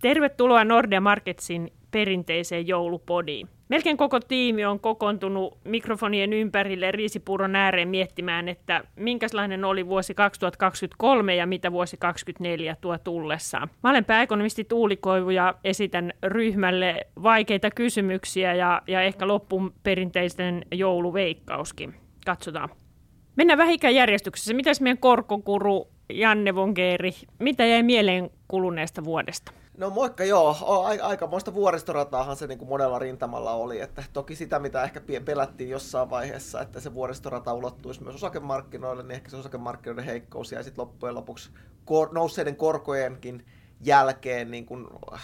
Tervetuloa Nordea Marketsin perinteiseen joulupodiin. Melkein koko tiimi on kokoontunut mikrofonien ympärille riisipuuron ääreen miettimään, että minkälainen oli vuosi 2023 ja mitä vuosi 2024 tuo tullessaan. Mä olen pääekonomisti Tuuli Koivu ja esitän ryhmälle vaikeita kysymyksiä ja, ja ehkä loppuun perinteisten jouluveikkauskin. Katsotaan. Mennään vähikään järjestyksessä. Mitäs meidän korkokuru Janne Vongeeri, mitä jäi mieleen kuluneesta vuodesta? No moikka, joo. Aikamoista vuoristorataahan se niin kuin monella rintamalla oli. Että toki sitä, mitä ehkä pelättiin jossain vaiheessa, että se vuoristorata ulottuisi myös osakemarkkinoille, niin ehkä se osakemarkkinoiden heikkous jäi sitten loppujen lopuksi kor- nousseiden korkojenkin jälkeen niin kuin, äh,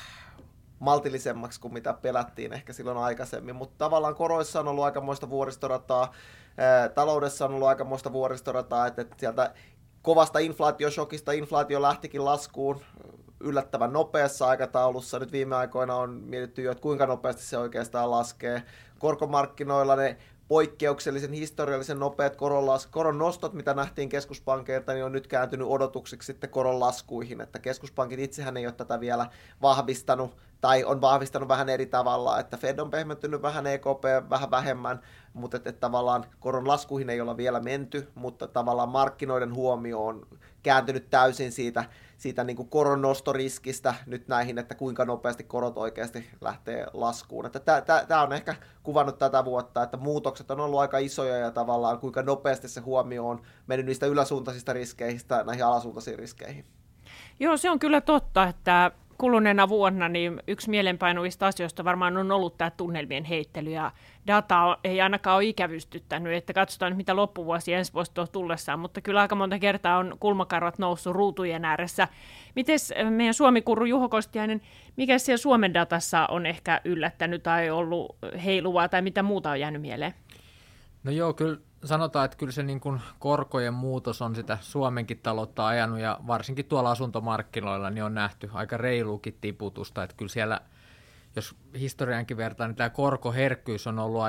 maltillisemmaksi kuin mitä pelättiin ehkä silloin aikaisemmin. Mutta tavallaan koroissa on ollut aikamoista vuoristorataa, taloudessa on ollut aikamoista vuoristorataa, että sieltä kovasta inflaatioshokista inflaatio lähtikin laskuun yllättävän nopeassa aikataulussa. Nyt viime aikoina on mietitty jo, että kuinka nopeasti se oikeastaan laskee. Korkomarkkinoilla ne poikkeuksellisen historiallisen nopeat koronlas- koron nostot, mitä nähtiin keskuspankeilta, niin on nyt kääntynyt odotuksiksi sitten koron laskuihin, että keskuspankit itsehän ei ole tätä vielä vahvistanut, tai on vahvistanut vähän eri tavalla, että Fed on pehmentynyt vähän, EKP vähän vähemmän, mutta että, että tavallaan koron laskuihin ei olla vielä menty, mutta tavallaan markkinoiden huomio on kääntynyt täysin siitä, siitä niin kuin koron nostoriskistä nyt näihin, että kuinka nopeasti korot oikeasti lähtee laskuun. Tämä on ehkä kuvannut tätä vuotta, että muutokset on ollut aika isoja ja tavallaan kuinka nopeasti se huomio on mennyt niistä yläsuuntaisista riskeistä näihin alasuuntaisiin riskeihin. Joo, se on kyllä totta, että kuluneena vuonna niin yksi mielenpainuvista asioista varmaan on ollut tämä tunnelmien heittely ja data ei ainakaan ole ikävystyttänyt, että katsotaan mitä loppuvuosi ensi vuosi tuo tullessaan, mutta kyllä aika monta kertaa on kulmakarvat noussut ruutujen ääressä. Miten meidän Suomi-kurru Juho Kostiainen, mikä siellä Suomen datassa on ehkä yllättänyt tai ollut heiluvaa tai mitä muuta on jäänyt mieleen? No joo, kyllä sanotaan, että kyllä se niin kuin korkojen muutos on sitä Suomenkin taloutta ajanut ja varsinkin tuolla asuntomarkkinoilla niin on nähty aika reiluukin tiputusta, että kyllä siellä, jos historiankin vertaa, niin tämä korkoherkkyys on ollut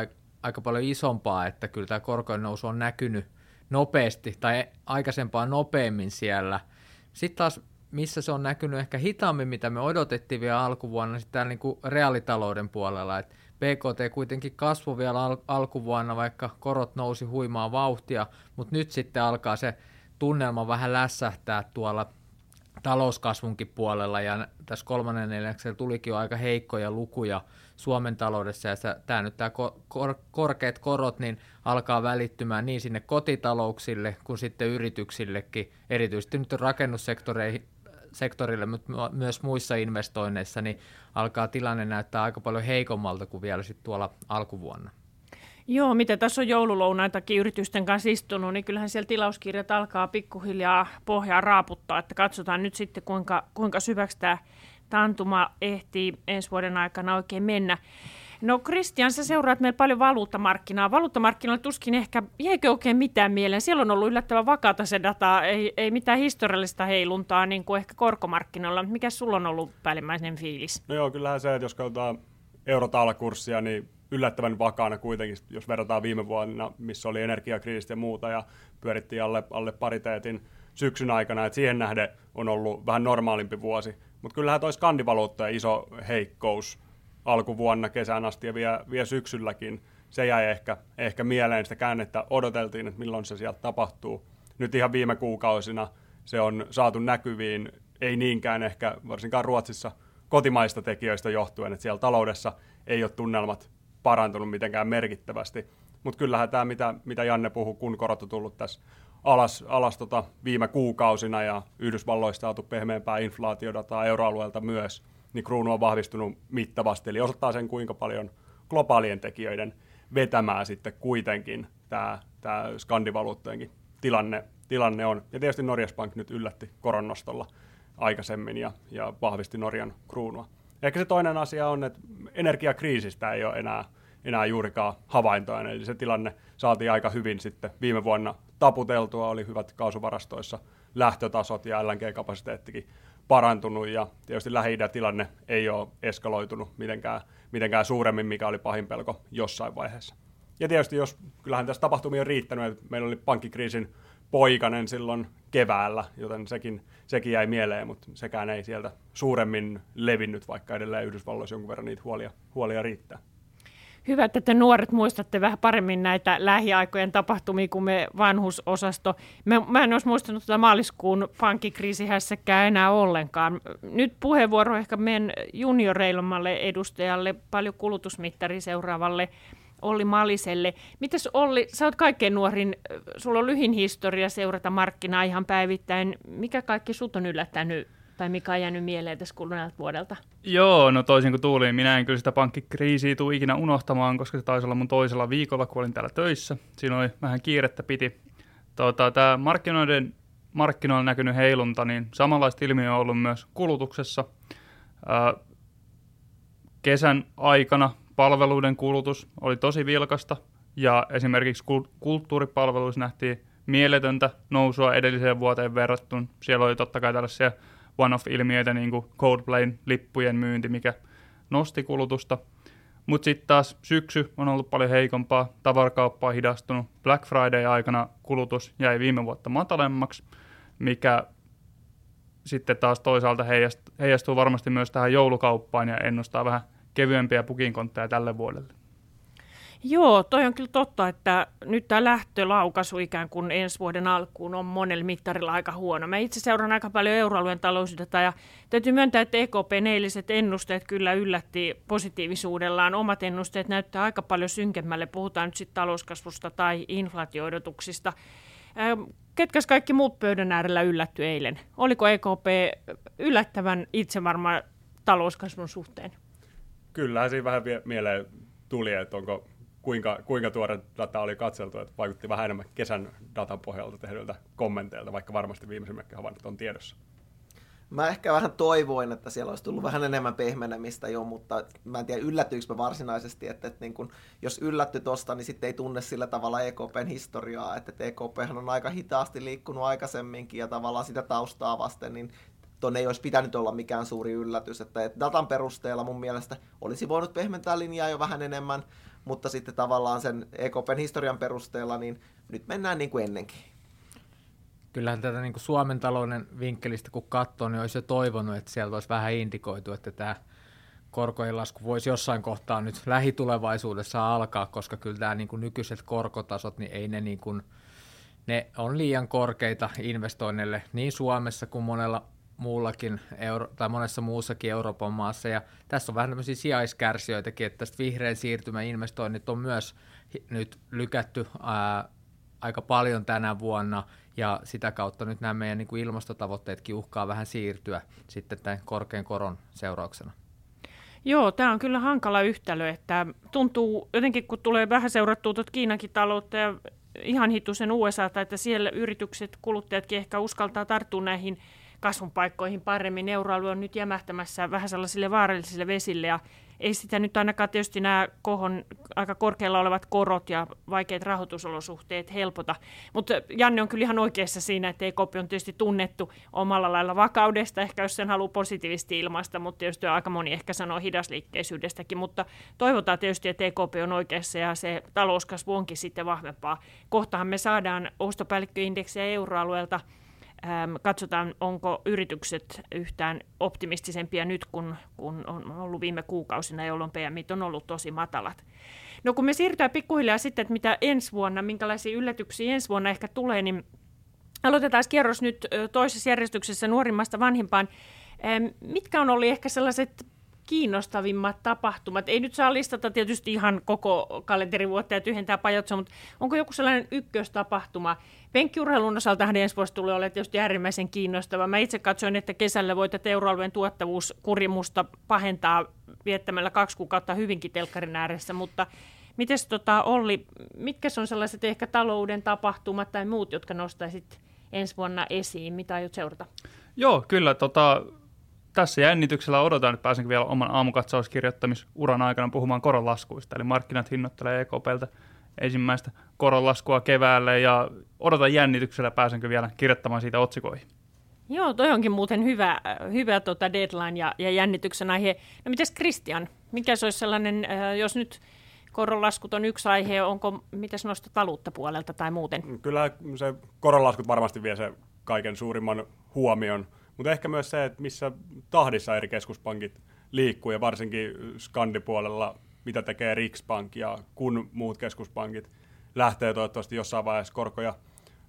aika paljon isompaa, että kyllä tämä korkojen nousu on näkynyt nopeasti tai aikaisempaa nopeammin siellä. Sitten taas missä se on näkynyt ehkä hitaammin, mitä me odotettiin vielä alkuvuonna, niin täällä niin kuin reaalitalouden puolella, että BKT kuitenkin kasvoi vielä al- alkuvuonna, vaikka korot nousi huimaa vauhtia, mutta nyt sitten alkaa se tunnelma vähän lässähtää tuolla talouskasvunkin puolella, ja tässä kolmannen neljänneksellä tulikin jo aika heikkoja lukuja Suomen taloudessa, ja tämä nyt tämä kor- korkeat korot niin alkaa välittymään niin sinne kotitalouksille kuin sitten yrityksillekin, erityisesti nyt rakennussektoreihin sektorille, mutta myös muissa investoinneissa, niin alkaa tilanne näyttää aika paljon heikommalta kuin vielä sitten tuolla alkuvuonna. Joo, mitä tässä on joululounaitakin yritysten kanssa istunut, niin kyllähän siellä tilauskirjat alkaa pikkuhiljaa pohjaa raaputtaa, että katsotaan nyt sitten kuinka, kuinka syväksi tämä tantuma ehtii ensi vuoden aikana oikein mennä. No Kristian, sä seuraat meillä paljon valuuttamarkkinaa. Valuuttamarkkinoilla tuskin ehkä, jäikö oikein mitään mieleen? Siellä on ollut yllättävän vakaata se data, ei, ei mitään historiallista heiluntaa niin kuin ehkä korkomarkkinoilla. Mikä sulla on ollut päällimmäinen fiilis? No joo, kyllähän se, että jos katsotaan eurotaalakurssia, niin yllättävän vakaana kuitenkin, jos verrataan viime vuonna, missä oli energiakriisistä ja muuta, ja pyörittiin alle, alle pariteetin syksyn aikana, että siihen nähden on ollut vähän normaalimpi vuosi. Mutta kyllähän toi skandivaluutta iso heikkous alkuvuonna kesän asti ja vielä, vielä syksylläkin. Se jäi ehkä, ehkä mieleen, sitä käännettä odoteltiin, että milloin se sieltä tapahtuu. Nyt ihan viime kuukausina se on saatu näkyviin, ei niinkään ehkä varsinkaan Ruotsissa kotimaista tekijöistä johtuen, että siellä taloudessa ei ole tunnelmat parantunut mitenkään merkittävästi. Mutta kyllähän tämä, mitä, mitä Janne puhui, kun korot on tullut tässä alas, alas tota viime kuukausina ja Yhdysvalloista saatu pehmeämpää inflaatiodataa euroalueelta myös – niin kruunu on vahvistunut mittavasti, eli osoittaa sen, kuinka paljon globaalien tekijöiden vetämää sitten kuitenkin tämä, tämä skandivaluuttojenkin tilanne, tilanne on. Ja tietysti Norjas Bank nyt yllätti koronnostolla aikaisemmin ja, ja vahvisti Norjan kruunua. Ehkä se toinen asia on, että energiakriisistä ei ole enää, enää juurikaan havaintoja, eli se tilanne saatiin aika hyvin sitten viime vuonna taputeltua, oli hyvät kaasuvarastoissa lähtötasot ja LNG-kapasiteettikin parantunut ja tietysti lähi tilanne ei ole eskaloitunut mitenkään, mitenkään suuremmin, mikä oli pahin pelko jossain vaiheessa. Ja tietysti jos, kyllähän tässä tapahtumia on riittänyt, että meillä oli pankkikriisin poikanen silloin keväällä, joten sekin, sekin jäi mieleen, mutta sekään ei sieltä suuremmin levinnyt, vaikka edelleen Yhdysvalloissa jonkun verran niitä huolia, huolia riittää. Hyvä, että te nuoret muistatte vähän paremmin näitä lähiaikojen tapahtumia kuin me vanhusosasto. Mä, mä en olisi muistanut tätä maaliskuun pankkikriisihässäkään enää ollenkaan. Nyt puheenvuoro ehkä meidän junioreilommalle edustajalle, paljon kulutusmittari seuraavalle Olli Maliselle. Mitäs Olli, sä oot kaikkein nuorin, sulla on lyhin historia seurata markkinaa ihan päivittäin. Mikä kaikki sut on yllättänyt tai mikä on jäänyt mieleen tässä kuluneelta vuodelta? Joo, no toisin kuin tuuliin, minä en kyllä sitä pankkikriisiä tule ikinä unohtamaan, koska se taisi olla mun toisella viikolla, kun olin täällä töissä. Siinä oli vähän kiirettä piti. Tota, tämä markkinoiden markkinoilla näkynyt heilunta, niin samanlaista ilmiöä on ollut myös kulutuksessa. Kesän aikana palveluiden kulutus oli tosi vilkasta ja esimerkiksi kulttuuripalveluissa nähtiin mieletöntä nousua edelliseen vuoteen verrattuna. Siellä oli totta kai tällaisia one-off-ilmiöitä, niin kuin Coldplayn lippujen myynti, mikä nosti kulutusta. Mutta sitten taas syksy on ollut paljon heikompaa, tavarakauppa on hidastunut. Black Friday-aikana kulutus jäi viime vuotta matalemmaksi, mikä sitten taas toisaalta heijastuu varmasti myös tähän joulukauppaan ja ennustaa vähän kevyempiä pukinkontteja tälle vuodelle. Joo, toi on kyllä totta, että nyt tämä lähtölaukaisu ikään kuin ensi vuoden alkuun on monella mittarilla aika huono. Mä itse seuraan aika paljon euroalueen talousdataa ja täytyy myöntää, että EKP eiliset ennusteet kyllä yllätti positiivisuudellaan. Omat ennusteet näyttää aika paljon synkemmälle, puhutaan nyt sitten talouskasvusta tai inflaatioidotuksista. Ketkäs kaikki muut pöydän äärellä yllätty eilen? Oliko EKP yllättävän itsevarma talouskasvun suhteen? Kyllä, siinä vähän mieleen tuli, että onko kuinka, kuinka tuore data oli katseltu, että vaikutti vähän enemmän kesän datan pohjalta tehdyiltä kommenteilta, vaikka varmasti viimeisimmätkin havainnot on tiedossa. Mä ehkä vähän toivoin, että siellä olisi tullut vähän enemmän pehmenemistä jo, mutta mä en tiedä yllättyykö mä varsinaisesti, että, että niin kun, jos yllätty tosta, niin sitten ei tunne sillä tavalla EKPn historiaa, että, että EKP on aika hitaasti liikkunut aikaisemminkin ja tavallaan sitä taustaa vasten, niin tuonne ei olisi pitänyt olla mikään suuri yllätys. Että, että datan perusteella mun mielestä olisi voinut pehmentää linjaa jo vähän enemmän, mutta sitten tavallaan sen EKPn historian perusteella, niin nyt mennään niin kuin ennenkin. Kyllähän tätä niin kuin Suomen talouden vinkkelistä kun katsoo, niin olisi jo toivonut, että sieltä olisi vähän indikoitu, että tämä korkojen lasku voisi jossain kohtaa nyt lähitulevaisuudessa alkaa, koska kyllä tämä niin kuin nykyiset korkotasot, niin ei ne niin kuin, ne on liian korkeita investoinneille niin Suomessa kuin monella muullakin euro, tai monessa muussakin Euroopan maassa. Ja tässä on vähän tämmöisiä sijaiskärsijöitäkin, että tästä vihreän siirtymän investoinnit on myös nyt lykätty ää, aika paljon tänä vuonna, ja sitä kautta nyt nämä meidän niin kuin ilmastotavoitteetkin uhkaa vähän siirtyä sitten tämän korkean koron seurauksena. Joo, tämä on kyllä hankala yhtälö, että tuntuu jotenkin, kun tulee vähän seurattua tuota Kiinakin taloutta ja ihan hitusen USA, että siellä yritykset, kuluttajatkin ehkä uskaltaa tarttua näihin kasvun paikkoihin paremmin. Euroalue on nyt jämähtämässä vähän sellaisille vaarallisille vesille ja ei sitä nyt ainakaan tietysti nämä kohon aika korkealla olevat korot ja vaikeat rahoitusolosuhteet helpota. Mutta Janne on kyllä ihan oikeassa siinä, että EKP on tietysti tunnettu omalla lailla vakaudesta, ehkä jos sen haluaa positiivisesti ilmaista, mutta tietysti aika moni ehkä sanoo hidasliikkeisyydestäkin, mutta toivotaan tietysti, että EKP on oikeassa ja se talouskasvu onkin sitten vahvempaa. Kohtahan me saadaan ostopäällikköindeksiä euroalueelta – katsotaan, onko yritykset yhtään optimistisempia nyt, kun, kun on ollut viime kuukausina, jolloin PMI on ollut tosi matalat. No kun me siirrytään pikkuhiljaa sitten, että mitä ensi vuonna, minkälaisia yllätyksiä ensi vuonna ehkä tulee, niin aloitetaan kierros nyt toisessa järjestyksessä nuorimmasta vanhimpaan. Mitkä on ollut ehkä sellaiset kiinnostavimmat tapahtumat? Ei nyt saa listata tietysti ihan koko kalenterivuotta ja tyhjentää pajotsa, mutta onko joku sellainen ykköstapahtuma? Penkkiurheilun osalta ensi vuosi tulee olemaan tietysti äärimmäisen kiinnostava. Mä itse katsoin, että kesällä voi tätä euroalueen tuottavuuskurimusta pahentaa viettämällä kaksi kuukautta hyvinkin telkkarin ääressä, mutta Miten tota, Olli, mitkä on sellaiset ehkä talouden tapahtumat tai muut, jotka nostaisit ensi vuonna esiin? Mitä aiot seurata? Joo, kyllä. Tota, tässä jännityksellä odotan, että pääsenkin vielä oman aamukatsauskirjoittamisuran aikana puhumaan koronlaskuista. Eli markkinat hinnoittelee EKPltä ensimmäistä koronlaskua keväälle ja odotan jännityksellä, pääsenkö vielä kirjoittamaan siitä otsikoihin. Joo, toi onkin muuten hyvä, hyvä tota deadline ja, ja jännityksen aihe. No mitäs Christian, mikä se olisi sellainen, äh, jos nyt koronlaskut on yksi aihe. Onko, mitäs noista taluuttapuolelta tai muuten? Kyllä se koronlaskut varmasti vie se kaiken suurimman huomion, mutta ehkä myös se, että missä tahdissa eri keskuspankit liikkuu ja varsinkin skandipuolella, mitä tekee Riksbank ja kun muut keskuspankit lähtee toivottavasti jossain vaiheessa korkoja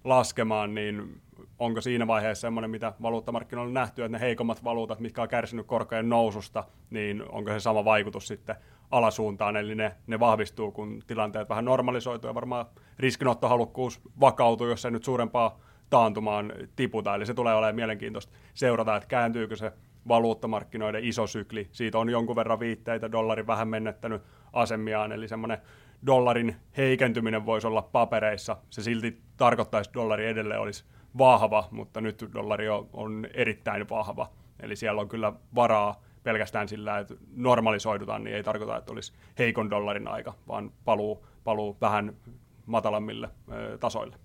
laskemaan, niin onko siinä vaiheessa semmoinen, mitä valuuttamarkkinoilla on nähty, että ne heikommat valuutat, mitkä on kärsinyt korkojen noususta, niin onko se sama vaikutus sitten alasuuntaan, eli ne, ne vahvistuu, kun tilanteet vähän normalisoituu ja varmaan riskinottohalukkuus vakautuu, jos se nyt suurempaa taantumaan tiputa, eli se tulee olemaan mielenkiintoista seurata, että kääntyykö se valuuttamarkkinoiden iso sykli. Siitä on jonkun verran viitteitä, dollari vähän menettänyt asemiaan, eli semmoinen dollarin heikentyminen voisi olla papereissa. Se silti tarkoittaisi, että dollari edelleen olisi vahva, mutta nyt dollari on, on erittäin vahva. Eli siellä on kyllä varaa pelkästään sillä, että normalisoidutaan, niin ei tarkoita, että olisi heikon dollarin aika, vaan paluu, paluu vähän matalammille ö, tasoille.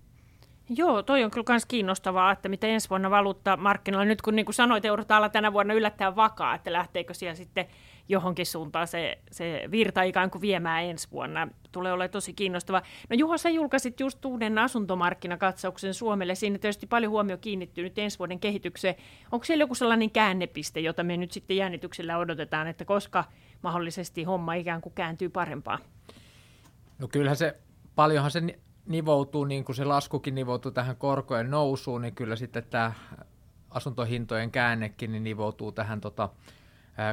Joo, toi on kyllä myös kiinnostavaa, että miten ensi vuonna valuutta markkinoilla, nyt kun niin kuin sanoit, eurotaalla tänä vuonna yllättäen vakaa, että lähteekö siellä sitten johonkin suuntaan se, se virta ikään kuin viemään ensi vuonna. Tulee olemaan tosi kiinnostava. No Juho, sä julkaisit just uuden asuntomarkkinakatsauksen Suomelle. Siinä tietysti paljon huomio kiinnittyy nyt ensi vuoden kehitykseen. Onko siellä joku sellainen käännepiste, jota me nyt sitten jännityksellä odotetaan, että koska mahdollisesti homma ikään kuin kääntyy parempaan? No kyllähän se, paljonhan se nivoutuu, niin kuin se laskukin nivoutuu tähän korkojen nousuun, niin kyllä sitten tämä asuntohintojen käännekin niin nivoutuu tähän tota,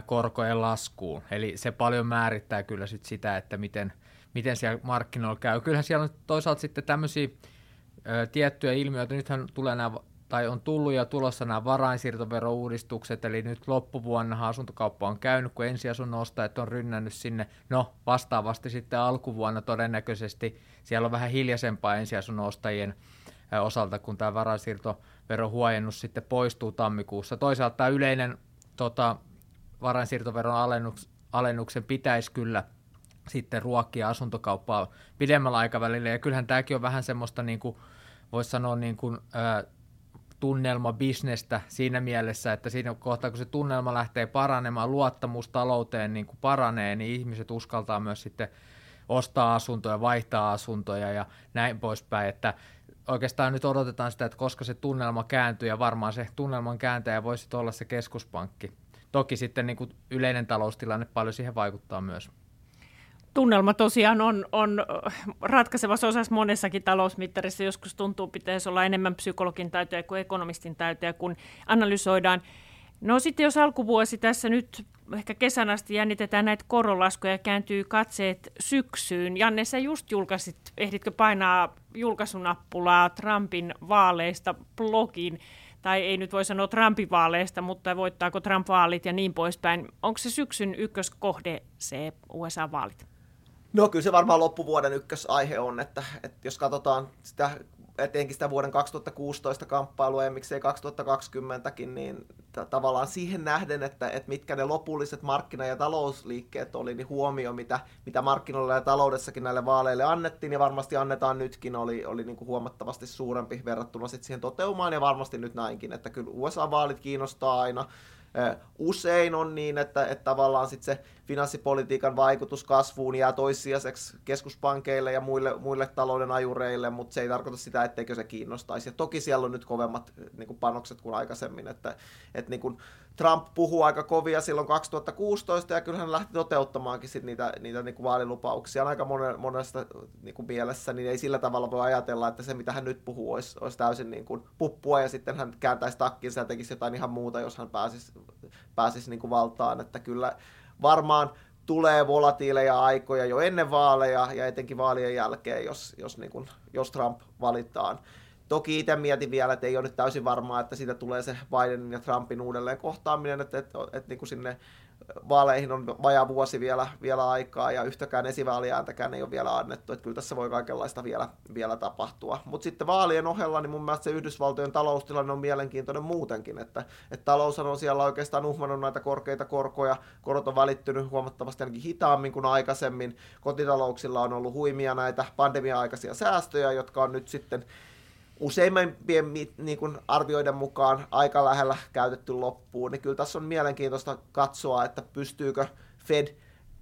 korkojen laskuun. Eli se paljon määrittää kyllä sit sitä, että miten, miten siellä markkinoilla käy. Kyllähän siellä on toisaalta sitten tämmöisiä tiettyjä ilmiöitä. Nythän tulee nämä, tai on tullut ja tulossa nämä varainsiirtoverouudistukset, eli nyt loppuvuonna asuntokauppa on käynyt, kun ensiasunnon ostajat on rynnännyt sinne. No, vastaavasti sitten alkuvuonna todennäköisesti siellä on vähän hiljaisempaa ensiasunnon ostajien osalta, kun tämä varainsiirtoverohuojennus sitten poistuu tammikuussa. Toisaalta tämä yleinen tota, varainsiirtoveron alennuks, alennuksen pitäisi kyllä sitten ruokkia asuntokauppaa pidemmällä aikavälillä. Ja kyllähän tämäkin on vähän semmoista, niin kuin, voisi sanoa, niin kuin, ä, tunnelmabisnestä siinä mielessä, että siinä kohtaa, kun se tunnelma lähtee paranemaan, luottamus talouteen niin kuin paranee, niin ihmiset uskaltaa myös sitten ostaa asuntoja, vaihtaa asuntoja ja näin poispäin, että oikeastaan nyt odotetaan sitä, että koska se tunnelma kääntyy ja varmaan se tunnelman kääntäjä voisi olla se keskuspankki toki sitten niin kuin yleinen taloustilanne paljon siihen vaikuttaa myös. Tunnelma tosiaan on, on ratkaisevassa osassa monessakin talousmittarissa. Joskus tuntuu, pitäisi olla enemmän psykologin taitoja kuin ekonomistin taitoja, kun analysoidaan. No sitten jos alkuvuosi tässä nyt ehkä kesän asti jännitetään näitä koronlaskuja ja kääntyy katseet syksyyn. Janne, sä just julkaisit, ehditkö painaa julkaisunappulaa Trumpin vaaleista blogin tai ei nyt voi sanoa Trumpin vaaleista, mutta voittaako Trump vaalit ja niin poispäin. Onko se syksyn ykköskohde se USA-vaalit? No kyllä se varmaan loppuvuoden ykkösaihe on, että, että jos katsotaan sitä etenkin sitä vuoden 2016 kamppailua ja miksei 2020kin, niin t- tavallaan siihen nähden, että, että mitkä ne lopulliset markkina- ja talousliikkeet oli, niin huomio, mitä, mitä markkinoilla ja taloudessakin näille vaaleille annettiin ja varmasti annetaan nytkin, oli, oli niin kuin huomattavasti suurempi verrattuna sit siihen toteumaan ja varmasti nyt näinkin, että kyllä USA-vaalit kiinnostaa aina, Usein on niin, että, että tavallaan sit se finanssipolitiikan vaikutus kasvuun jää toissijaiseksi keskuspankeille ja muille, muille talouden ajureille, mutta se ei tarkoita sitä, etteikö se kiinnostaisi. Ja toki siellä on nyt kovemmat niin kuin panokset kuin aikaisemmin, että, että niin kuin Trump puhuu aika kovia silloin 2016 ja kyllähän hän lähti toteuttamaankin sit niitä, niitä niin kuin vaalilupauksia aika monesta niin kuin mielessä, niin ei sillä tavalla voi ajatella, että se mitä hän nyt puhuu olisi, olisi täysin niin kuin puppua ja sitten hän kääntäisi takkinsa ja tekisi jotain ihan muuta, jos hän pääsisi, pääsisi niin kuin valtaan, että kyllä varmaan tulee volatiileja aikoja jo ennen vaaleja ja etenkin vaalien jälkeen, jos, jos, niin kuin, jos Trump valitaan. Toki itse mietin vielä, että ei ole nyt täysin varmaa, että siitä tulee se Bidenin ja Trumpin uudelleen kohtaaminen, että, että, että, että niin kuin sinne vaaleihin on vajaa vuosi vielä, vielä aikaa ja yhtäkään esivaaliääntäkään ei ole vielä annettu, että kyllä tässä voi kaikenlaista vielä, vielä tapahtua. Mutta sitten vaalien ohella, niin mun mielestä se Yhdysvaltojen taloustilanne on mielenkiintoinen muutenkin, että, että talous on siellä oikeastaan uhmannut näitä korkeita korkoja, korot on välittynyt huomattavasti ainakin hitaammin kuin aikaisemmin, kotitalouksilla on ollut huimia näitä pandemia-aikaisia säästöjä, jotka on nyt sitten useimmiten niin kuin arvioiden mukaan aika lähellä käytetty loppuun, niin kyllä tässä on mielenkiintoista katsoa, että pystyykö Fed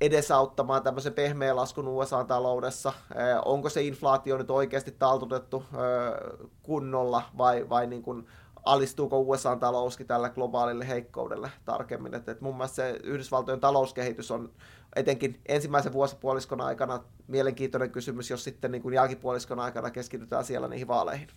edesauttamaan tämmöisen pehmeän laskun USA-taloudessa? Onko se inflaatio nyt oikeasti taltutettu kunnolla vai, vai niin kuin alistuuko USA-talouskin tällä globaalille heikkoudelle tarkemmin? Et, et mun mielestä se Yhdysvaltojen talouskehitys on etenkin ensimmäisen vuosipuoliskon aikana mielenkiintoinen kysymys, jos sitten niin kuin jälkipuoliskon aikana keskitytään siellä niihin vaaleihin.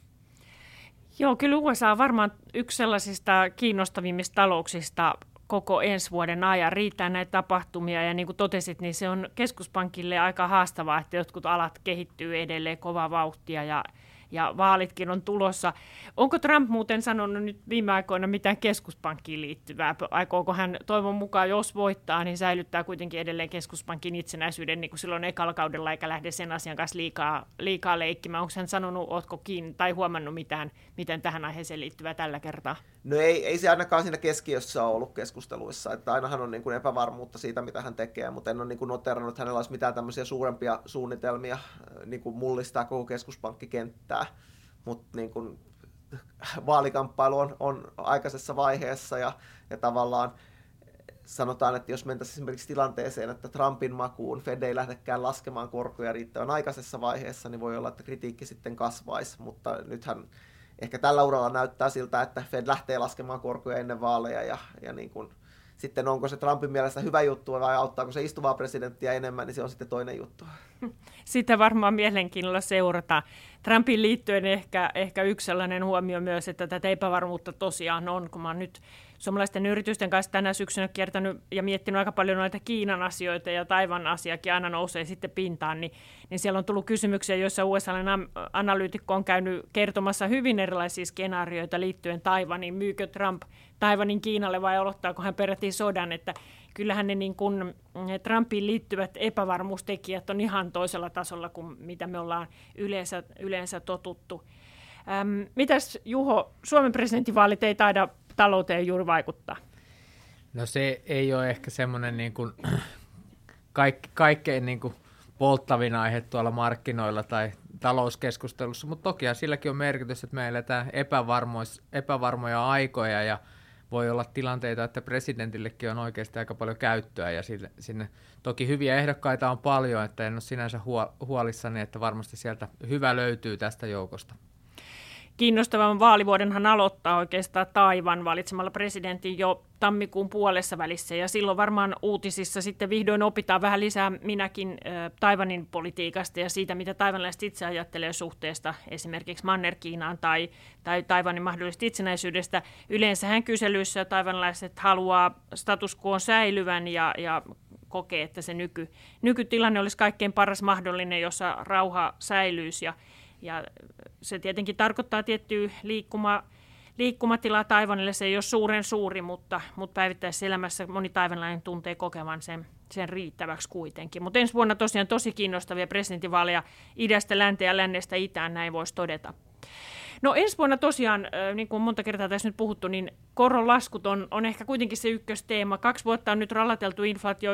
Joo, kyllä USA on varmaan yksi sellaisista kiinnostavimmista talouksista koko ensi vuoden ajan. Riittää näitä tapahtumia ja niin kuin totesit, niin se on keskuspankille aika haastavaa, että jotkut alat kehittyy edelleen kovaa vauhtia ja ja vaalitkin on tulossa. Onko Trump muuten sanonut nyt viime aikoina mitään keskuspankkiin liittyvää? Aikooko hän toivon mukaan, jos voittaa, niin säilyttää kuitenkin edelleen keskuspankin itsenäisyyden niin kuin silloin ekalla kaudella, eikä lähde sen asian kanssa liikaa, liikaa leikkimään? Onko hän sanonut, oletko kiinni tai huomannut mitään, miten tähän aiheeseen liittyvää tällä kertaa? No ei, ei se ainakaan siinä keskiössä ole ollut keskusteluissa, että ainahan on niin kuin epävarmuutta siitä, mitä hän tekee, mutta en ole niin kuin noterannut, että hänellä olisi mitään tämmöisiä suurempia suunnitelmia niin kuin mullistaa koko keskuspankkikenttää, mutta niin kuin, vaalikamppailu on, on aikaisessa vaiheessa ja, ja tavallaan sanotaan, että jos mentäisiin esimerkiksi tilanteeseen, että Trumpin makuun Fed ei lähdekään laskemaan korkoja riittävän aikaisessa vaiheessa, niin voi olla, että kritiikki sitten kasvaisi, mutta nythän ehkä tällä uralla näyttää siltä, että Fed lähtee laskemaan korkoja ennen vaaleja ja, ja niin kuin, sitten onko se Trumpin mielestä hyvä juttu vai auttaako se istuvaa presidenttiä enemmän, niin se on sitten toinen juttu. Sitä varmaan mielenkiinnolla seurata. Trumpin liittyen ehkä, ehkä yksi sellainen huomio myös, että tätä epävarmuutta tosiaan on, kun mä oon nyt suomalaisten yritysten kanssa tänä syksynä kiertänyt ja miettinyt aika paljon noita Kiinan asioita ja Taivan asiakin aina nousee sitten pintaan, niin, niin siellä on tullut kysymyksiä, joissa USA-analyytikko on käynyt kertomassa hyvin erilaisia skenaarioita liittyen Taivaniin. Myykö Trump Taivanin Kiinalle vai aloittaako hän peräti sodan, että kyllähän ne niin kuin Trumpiin liittyvät epävarmuustekijät on ihan toisella tasolla kuin mitä me ollaan yleensä, yleensä totuttu. Ähm, mitäs Juho, Suomen presidentinvaalit ei taida talouteen juuri vaikuttaa? No se ei ole ehkä semmoinen niin kuin kaik, kaikkein niin kuin polttavin aihe tuolla markkinoilla tai talouskeskustelussa, mutta toki silläkin on merkitys, että me eletään epävarmoja aikoja ja voi olla tilanteita, että presidentillekin on oikeasti aika paljon käyttöä ja sille, sinne. Toki hyviä ehdokkaita on paljon, että en ole sinänsä huolissani, että varmasti sieltä hyvä löytyy tästä joukosta kiinnostavan vaalivuodenhan aloittaa oikeastaan Taivan valitsemalla presidentin jo tammikuun puolessa välissä. Ja silloin varmaan uutisissa sitten vihdoin opitaan vähän lisää minäkin Taivanin politiikasta ja siitä, mitä taivanlaiset itse ajattelee suhteesta esimerkiksi Manner-Kiinaan tai, tai Taivanin mahdollisesta itsenäisyydestä. Yleensähän kyselyissä taivanlaiset haluaa status quo säilyvän ja, ja kokee, että se nyky, nykytilanne olisi kaikkein paras mahdollinen, jossa rauha säilyisi. Ja, ja se tietenkin tarkoittaa tiettyä liikkuma, liikkumatilaa Taivanille. Se ei ole suuren suuri, mutta, mutta päivittäisessä elämässä moni taivanlainen tuntee kokevan sen, sen riittäväksi kuitenkin. Mutta ensi vuonna tosiaan tosi kiinnostavia presidentinvaaleja idästä, länteen ja lännestä itään, näin voisi todeta. No ensi vuonna tosiaan, niin kuin monta kertaa tässä nyt puhuttu, niin koronlaskut on, on ehkä kuitenkin se ykkösteema. Kaksi vuotta on nyt rallateltu inflaatio,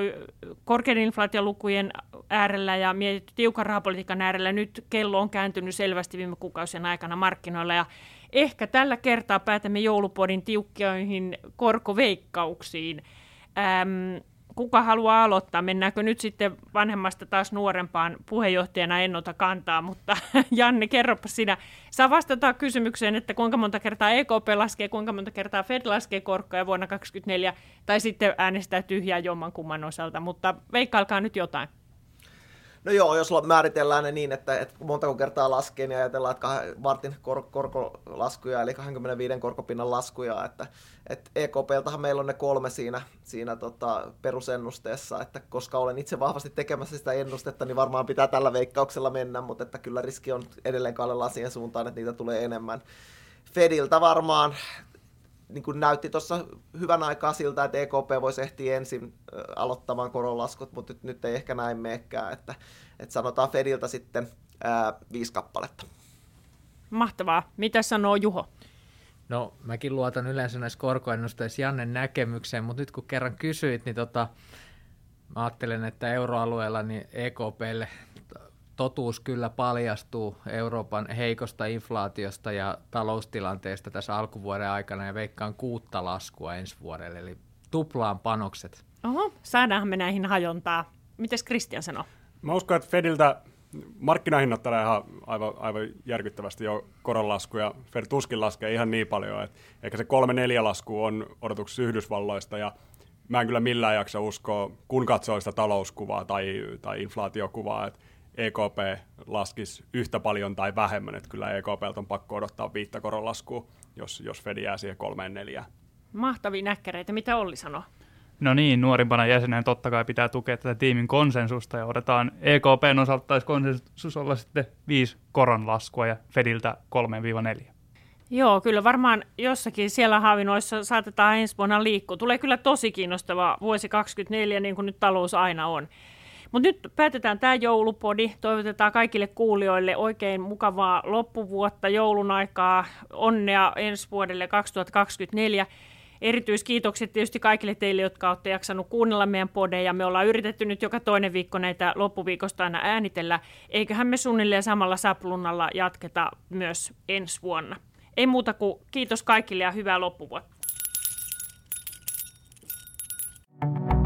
korkeiden inflaatiolukujen äärellä ja mietitty tiukan rahapolitiikan äärellä. Nyt kello on kääntynyt selvästi viime kuukausien aikana markkinoilla ja ehkä tällä kertaa päätämme joulupodin tiukkioihin korkoveikkauksiin. Ähm, kuka haluaa aloittaa? Mennäänkö nyt sitten vanhemmasta taas nuorempaan puheenjohtajana en ota kantaa, mutta Janne, kerropa sinä. Saa vastata kysymykseen, että kuinka monta kertaa EKP laskee, kuinka monta kertaa Fed laskee korkoja vuonna 2024, tai sitten äänestää tyhjää jommankumman osalta, mutta veikkailkaa nyt jotain. No joo, jos määritellään ne niin, että, että montako kertaa laskee, niin ajatellaan, että vartin kor- korkolaskuja, eli 25 korkopinnan laskuja, että, että EKPltahan meillä on ne kolme siinä, siinä tota perusennusteessa, että koska olen itse vahvasti tekemässä sitä ennustetta, niin varmaan pitää tällä veikkauksella mennä, mutta että kyllä riski on edelleen kallella siihen suuntaan, että niitä tulee enemmän. Fediltä varmaan niin kuin näytti tuossa hyvän aikaa siltä, että EKP voisi ehtiä ensin aloittamaan koronlaskut, mutta nyt, nyt ei ehkä näin meekään, että, että sanotaan Fediltä sitten ää, viisi kappaletta. Mahtavaa. Mitä sanoo Juho? No, mäkin luotan yleensä näissä korkoennusteissa Jannen näkemykseen, mutta nyt kun kerran kysyit, niin tota, mä ajattelen, että euroalueella niin EKPlle totuus kyllä paljastuu Euroopan heikosta inflaatiosta ja taloustilanteesta tässä alkuvuoden aikana ja veikkaan kuutta laskua ensi vuodelle, eli tuplaan panokset. Oho, saadaanhan me näihin hajontaa. Mites Christian sanoo? Mä uskon, että Fediltä markkinahinnat tällä ihan aivan, aivan järkyttävästi jo koronlasku, ja Fed tuskin laskee ihan niin paljon, että ehkä se kolme neljä lasku on odotuksessa Yhdysvalloista, ja mä en kyllä millään jaksa uskoa, kun katsoo sitä talouskuvaa tai, tai inflaatiokuvaa, että EKP laskisi yhtä paljon tai vähemmän, että kyllä EKPltä on pakko odottaa viittä koronlaskua, jos, jos Fed jää siihen kolmeen neljään. Mahtavia näkkäreitä. Mitä Olli sanoo? No niin, nuorimpana jäsenen totta kai pitää tukea tätä tiimin konsensusta ja odotetaan EKPn osalta taisi konsensus olla sitten viisi koronlaskua ja Fediltä 3-4. Joo, kyllä varmaan jossakin siellä haavinoissa saatetaan ensi vuonna liikkua. Tulee kyllä tosi kiinnostava vuosi 2024, niin kuin nyt talous aina on. Mutta nyt päätetään tämä joulupodi. Toivotetaan kaikille kuulijoille oikein mukavaa loppuvuotta, joulun aikaa, onnea ensi vuodelle 2024. Erityiskiitokset tietysti kaikille teille, jotka olette jaksanut kuunnella meidän podeja. Me ollaan yritetty nyt joka toinen viikko näitä loppuviikosta aina äänitellä. Eiköhän me suunnilleen samalla saplunnalla jatketa myös ensi vuonna. Ei muuta kuin kiitos kaikille ja hyvää loppuvuotta. thank you